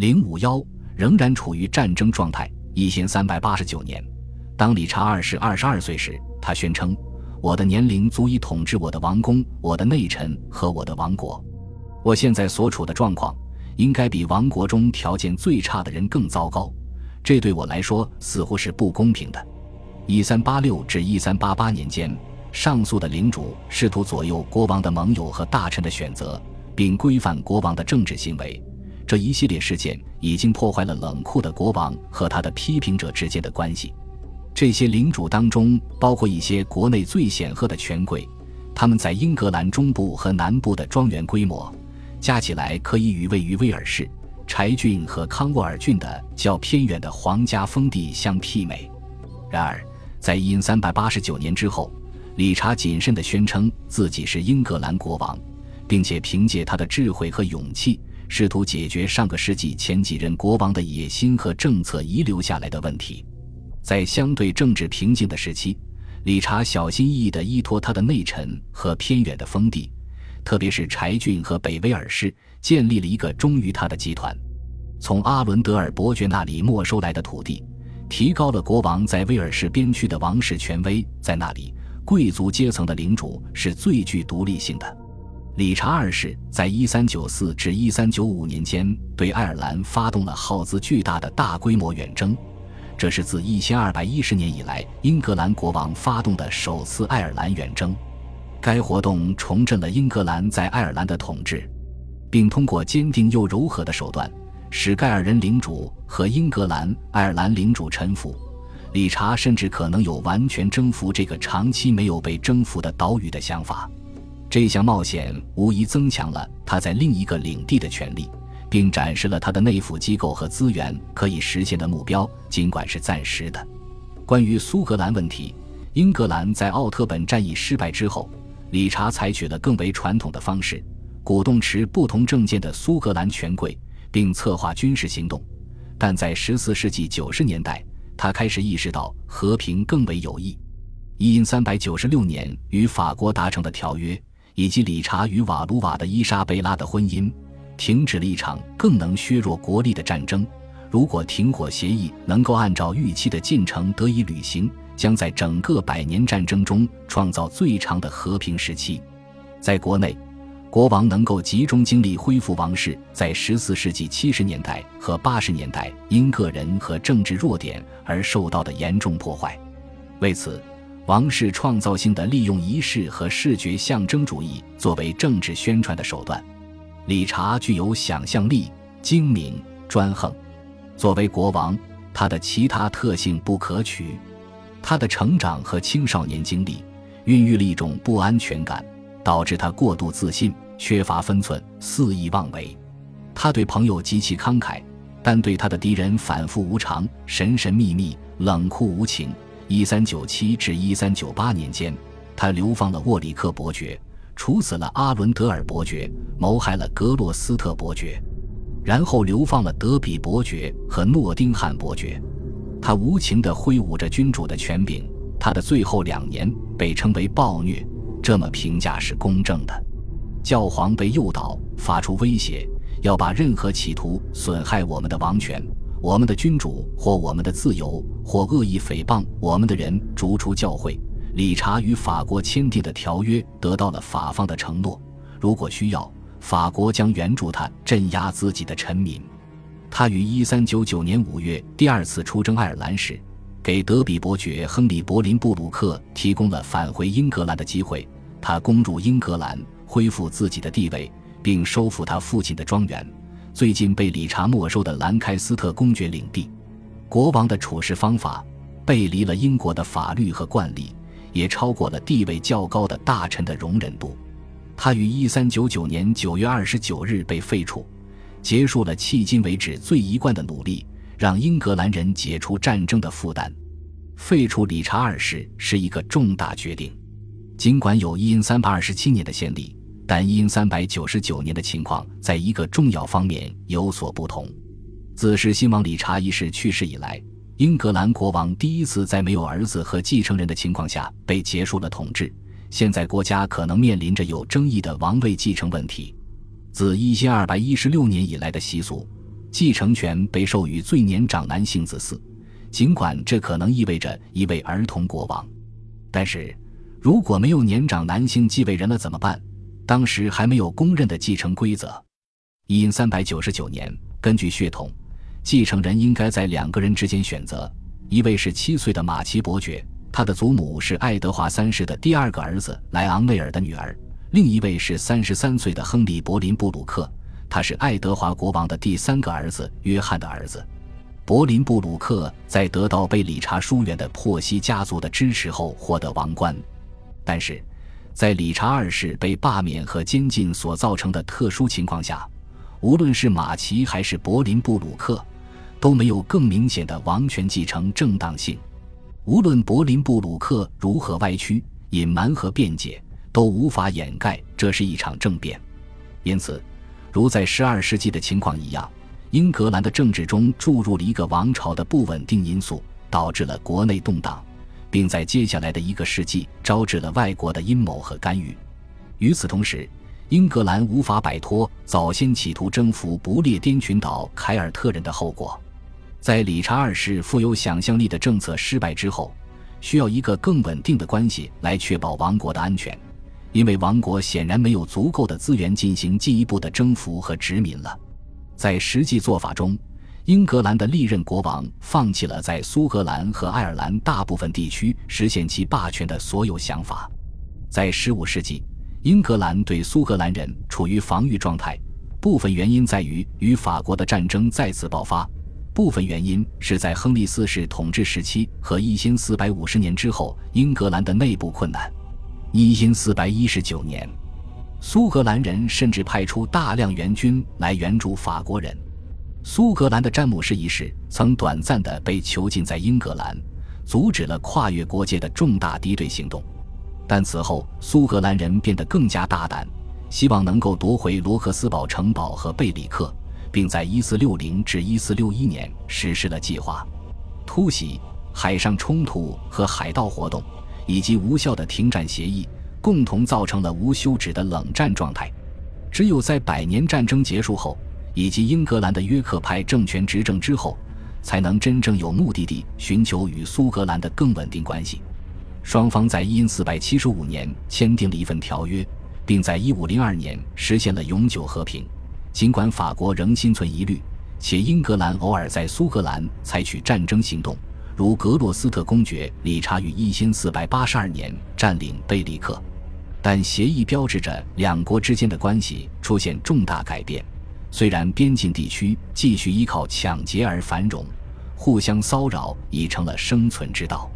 零五幺仍然处于战争状态。一千三百八十九年，当理查二世二十二岁时，他宣称：“我的年龄足以统治我的王宫、我的内臣和我的王国。我现在所处的状况，应该比王国中条件最差的人更糟糕。这对我来说似乎是不公平的。”一三八六至一三八八年间，上诉的领主试图左右国王的盟友和大臣的选择，并规范国王的政治行为。这一系列事件已经破坏了冷酷的国王和他的批评者之间的关系。这些领主当中包括一些国内最显赫的权贵，他们在英格兰中部和南部的庄园规模加起来可以与位于威尔士、柴郡和康沃尔郡的较偏远的皇家封地相媲美。然而，在因三百八九年之后，理查谨慎地宣称自己是英格兰国王，并且凭借他的智慧和勇气。试图解决上个世纪前几任国王的野心和政策遗留下来的问题，在相对政治平静的时期，理查小心翼翼地依托他的内臣和偏远的封地，特别是柴郡和北威尔士，建立了一个忠于他的集团。从阿伦德尔伯爵那里没收来的土地，提高了国王在威尔士边区的王室权威。在那里，贵族阶层的领主是最具独立性的。理查二世在1394至1395年间对爱尔兰发动了耗资巨大的大规模远征，这是自1210年以来英格兰国王发动的首次爱尔兰远征。该活动重振了英格兰在爱尔兰的统治，并通过坚定又柔和的手段，使盖尔人领主和英格兰爱尔兰领主臣服。理查甚至可能有完全征服这个长期没有被征服的岛屿的想法。这项冒险无疑增强了他在另一个领地的权利，并展示了他的内府机构和资源可以实现的目标，尽管是暂时的。关于苏格兰问题，英格兰在奥特本战役失败之后，理查采取了更为传统的方式，鼓动持不同政见的苏格兰权贵，并策划军事行动。但在14世纪90年代，他开始意识到和平更为有益。一因396年与法国达成的条约。以及理查与瓦卢瓦的伊莎贝拉的婚姻，停止了一场更能削弱国力的战争。如果停火协议能够按照预期的进程得以履行，将在整个百年战争中创造最长的和平时期。在国内，国王能够集中精力恢复王室在十四世纪七十年代和八十年代因个人和政治弱点而受到的严重破坏。为此。王室创造性的利用仪式和视觉象征主义作为政治宣传的手段。理查具有想象力、精明、专横。作为国王，他的其他特性不可取。他的成长和青少年经历孕育了一种不安全感，导致他过度自信、缺乏分寸、肆意妄为。他对朋友极其慷慨，但对他的敌人反复无常、神神秘秘、冷酷无情。一三九七至一三九八年间，他流放了沃里克伯爵，处死了阿伦德尔伯爵，谋害了格洛斯特伯爵，然后流放了德比伯爵和诺丁汉伯爵。他无情地挥舞着君主的权柄。他的最后两年被称为暴虐，这么评价是公正的。教皇被诱导，发出威胁，要把任何企图损害我们的王权。我们的君主或我们的自由或恶意诽谤我们的人逐出教会。理查与法国签订的条约得到了法方的承诺，如果需要，法国将援助他镇压自己的臣民。他于1399年5月第二次出征爱尔兰时，给德比伯爵亨利·柏林布鲁克提供了返回英格兰的机会。他攻入英格兰，恢复自己的地位，并收复他父亲的庄园。最近被理查没收的兰开斯特公爵领地，国王的处事方法背离了英国的法律和惯例，也超过了地位较高的大臣的容忍度。他于一三九九年九月二十九日被废除，结束了迄今为止最一贯的努力，让英格兰人解除战争的负担。废除理查二世是一个重大决定，尽管有因三百二十七年的先例。但因三百九十九年的情况，在一个重要方面有所不同。自是新王理查一世去世以来，英格兰国王第一次在没有儿子和继承人的情况下被结束了统治。现在国家可能面临着有争议的王位继承问题。自一千二百一十六年以来的习俗，继承权被授予最年长男性子嗣，尽管这可能意味着一位儿童国王。但是，如果没有年长男性继位人了怎么办？当时还没有公认的继承规则。因三百九十九年，根据血统，继承人应该在两个人之间选择：一位是七岁的马奇伯爵，他的祖母是爱德华三世的第二个儿子莱昂内尔的女儿；另一位是三十三岁的亨利·柏林布鲁克，他是爱德华国王的第三个儿子约翰的儿子。柏林布鲁克在得到被理查疏远的珀西家族的支持后获得王冠，但是，在理查二世被罢免和监禁所造成的特殊情况下。无论是马奇还是柏林布鲁克，都没有更明显的王权继承正当性。无论柏林布鲁克如何歪曲、隐瞒和辩解，都无法掩盖这是一场政变。因此，如在十二世纪的情况一样，英格兰的政治中注入了一个王朝的不稳定因素，导致了国内动荡，并在接下来的一个世纪招致了外国的阴谋和干预。与此同时，英格兰无法摆脱早先企图征服不列颠群岛凯尔特人的后果，在理查二世富有想象力的政策失败之后，需要一个更稳定的关系来确保王国的安全，因为王国显然没有足够的资源进行进一步的征服和殖民了。在实际做法中，英格兰的历任国王放弃了在苏格兰和爱尔兰大部分地区实现其霸权的所有想法，在15世纪。英格兰对苏格兰人处于防御状态，部分原因在于与法国的战争再次爆发，部分原因是在亨利四世统治时期和一千四百五十年之后英格兰的内部困难。一千四百一十九年，苏格兰人甚至派出大量援军来援助法国人。苏格兰的詹姆士一世曾短暂的被囚禁在英格兰，阻止了跨越国界的重大敌对行动。但此后，苏格兰人变得更加大胆，希望能够夺回罗克斯堡城堡和贝里克，并在1460至1461年实施了计划。突袭、海上冲突和海盗活动，以及无效的停战协议，共同造成了无休止的冷战状态。只有在百年战争结束后，以及英格兰的约克派政权执政之后，才能真正有目的地寻求与苏格兰的更稳定关系。双方在一四百七十五年签订了一份条约，并在一五零二年实现了永久和平。尽管法国仍心存疑虑，且英格兰偶尔在苏格兰采取战争行动，如格洛斯特公爵理查于一千四百八十二年占领贝利克，但协议标志着两国之间的关系出现重大改变。虽然边境地区继续依靠抢劫而繁荣，互相骚扰已成了生存之道。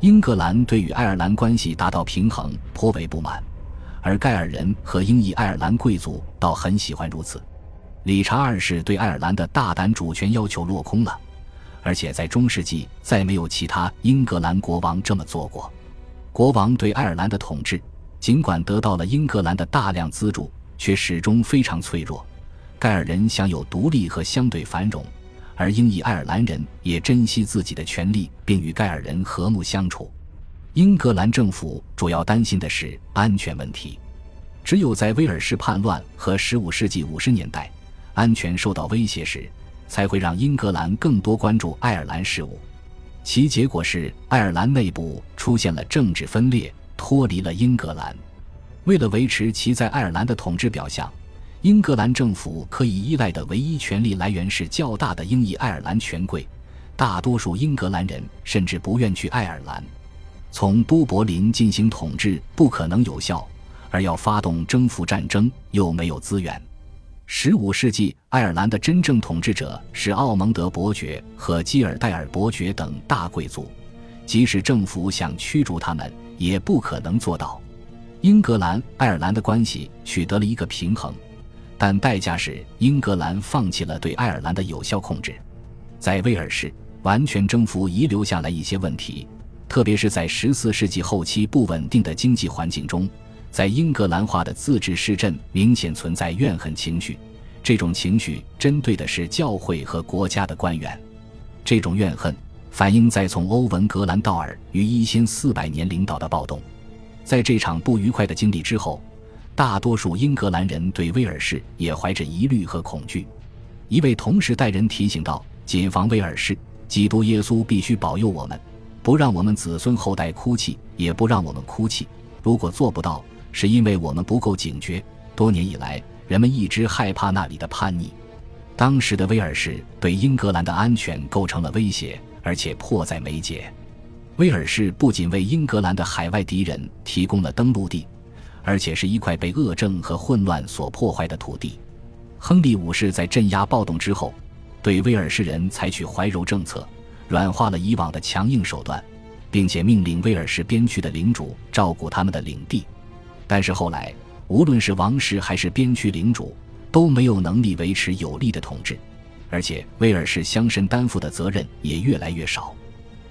英格兰对与爱尔兰关系达到平衡颇为不满，而盖尔人和英裔爱尔兰贵族倒很喜欢如此。理查二世对爱尔兰的大胆主权要求落空了，而且在中世纪再没有其他英格兰国王这么做过。国王对爱尔兰的统治，尽管得到了英格兰的大量资助，却始终非常脆弱。盖尔人享有独立和相对繁荣。而英裔爱尔兰人也珍惜自己的权利，并与盖尔人和睦相处。英格兰政府主要担心的是安全问题。只有在威尔士叛乱和15世纪50年代安全受到威胁时，才会让英格兰更多关注爱尔兰事务。其结果是，爱尔兰内部出现了政治分裂，脱离了英格兰。为了维持其在爱尔兰的统治表象。英格兰政府可以依赖的唯一权力来源是较大的英裔爱尔兰权贵，大多数英格兰人甚至不愿去爱尔兰。从都柏林进行统治不可能有效，而要发动征服战争又没有资源。十五世纪，爱尔兰的真正统治者是奥蒙德伯爵和基尔戴尔伯爵等大贵族，即使政府想驱逐他们，也不可能做到。英格兰爱尔兰的关系取得了一个平衡。但代价是英格兰放弃了对爱尔兰的有效控制，在威尔士完全征服遗留下来一些问题，特别是在十四世纪后期不稳定的经济环境中，在英格兰化的自治市镇明显存在怨恨情绪，这种情绪针对的是教会和国家的官员，这种怨恨反映在从欧文·格兰道尔于一千四百年领导的暴动，在这场不愉快的经历之后。大多数英格兰人对威尔士也怀着疑虑和恐惧。一位同时代人提醒道：“谨防威尔士，基督耶稣必须保佑我们，不让我们子孙后代哭泣，也不让我们哭泣。如果做不到，是因为我们不够警觉。多年以来，人们一直害怕那里的叛逆。当时的威尔士对英格兰的安全构成了威胁，而且迫在眉睫。威尔士不仅为英格兰的海外敌人提供了登陆地，而且是一块被恶政和混乱所破坏的土地。”亨利五世在镇压暴动之后，对威尔士人采取怀柔政策，软化了以往的强硬手段，并且命令威尔士边区的领主照顾他们的领地。但是后来，无论是王室还是边区领主，都没有能力维持有力的统治，而且威尔士乡绅担负的责任也越来越少。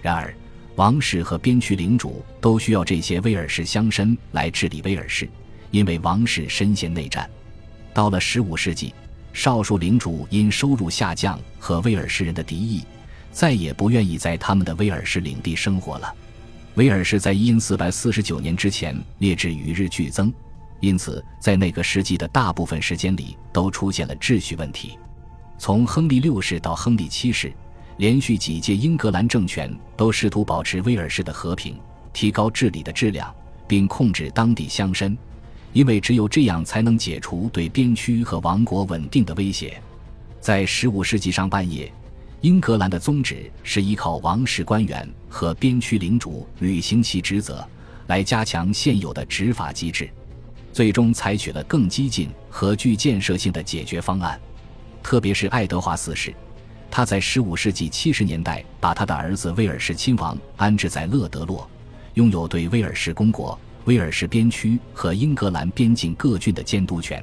然而，王室和边区领主都需要这些威尔士乡绅来治理威尔士，因为王室深陷内战。到了十五世纪，少数领主因收入下降和威尔士人的敌意，再也不愿意在他们的威尔士领地生活了。威尔士在因四百四十九年之前劣质与日俱增，因此在那个世纪的大部分时间里都出现了秩序问题。从亨利六世到亨利七世，连续几届英格兰政权都试图保持威尔士的和平，提高治理的质量，并控制当地乡绅。因为只有这样才能解除对边区和王国稳定的威胁。在15世纪上半叶，英格兰的宗旨是依靠王室官员和边区领主履行其职责，来加强现有的执法机制。最终采取了更激进和具建设性的解决方案。特别是爱德华四世，他在15世纪70年代把他的儿子威尔士亲王安置在勒德洛，拥有对威尔士公国。威尔士边区和英格兰边境各郡的监督权，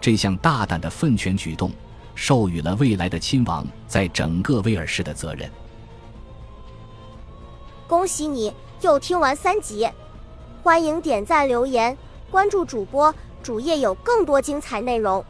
这项大胆的分权举动，授予了未来的亲王在整个威尔士的责任。恭喜你又听完三集，欢迎点赞、留言、关注主播，主页有更多精彩内容。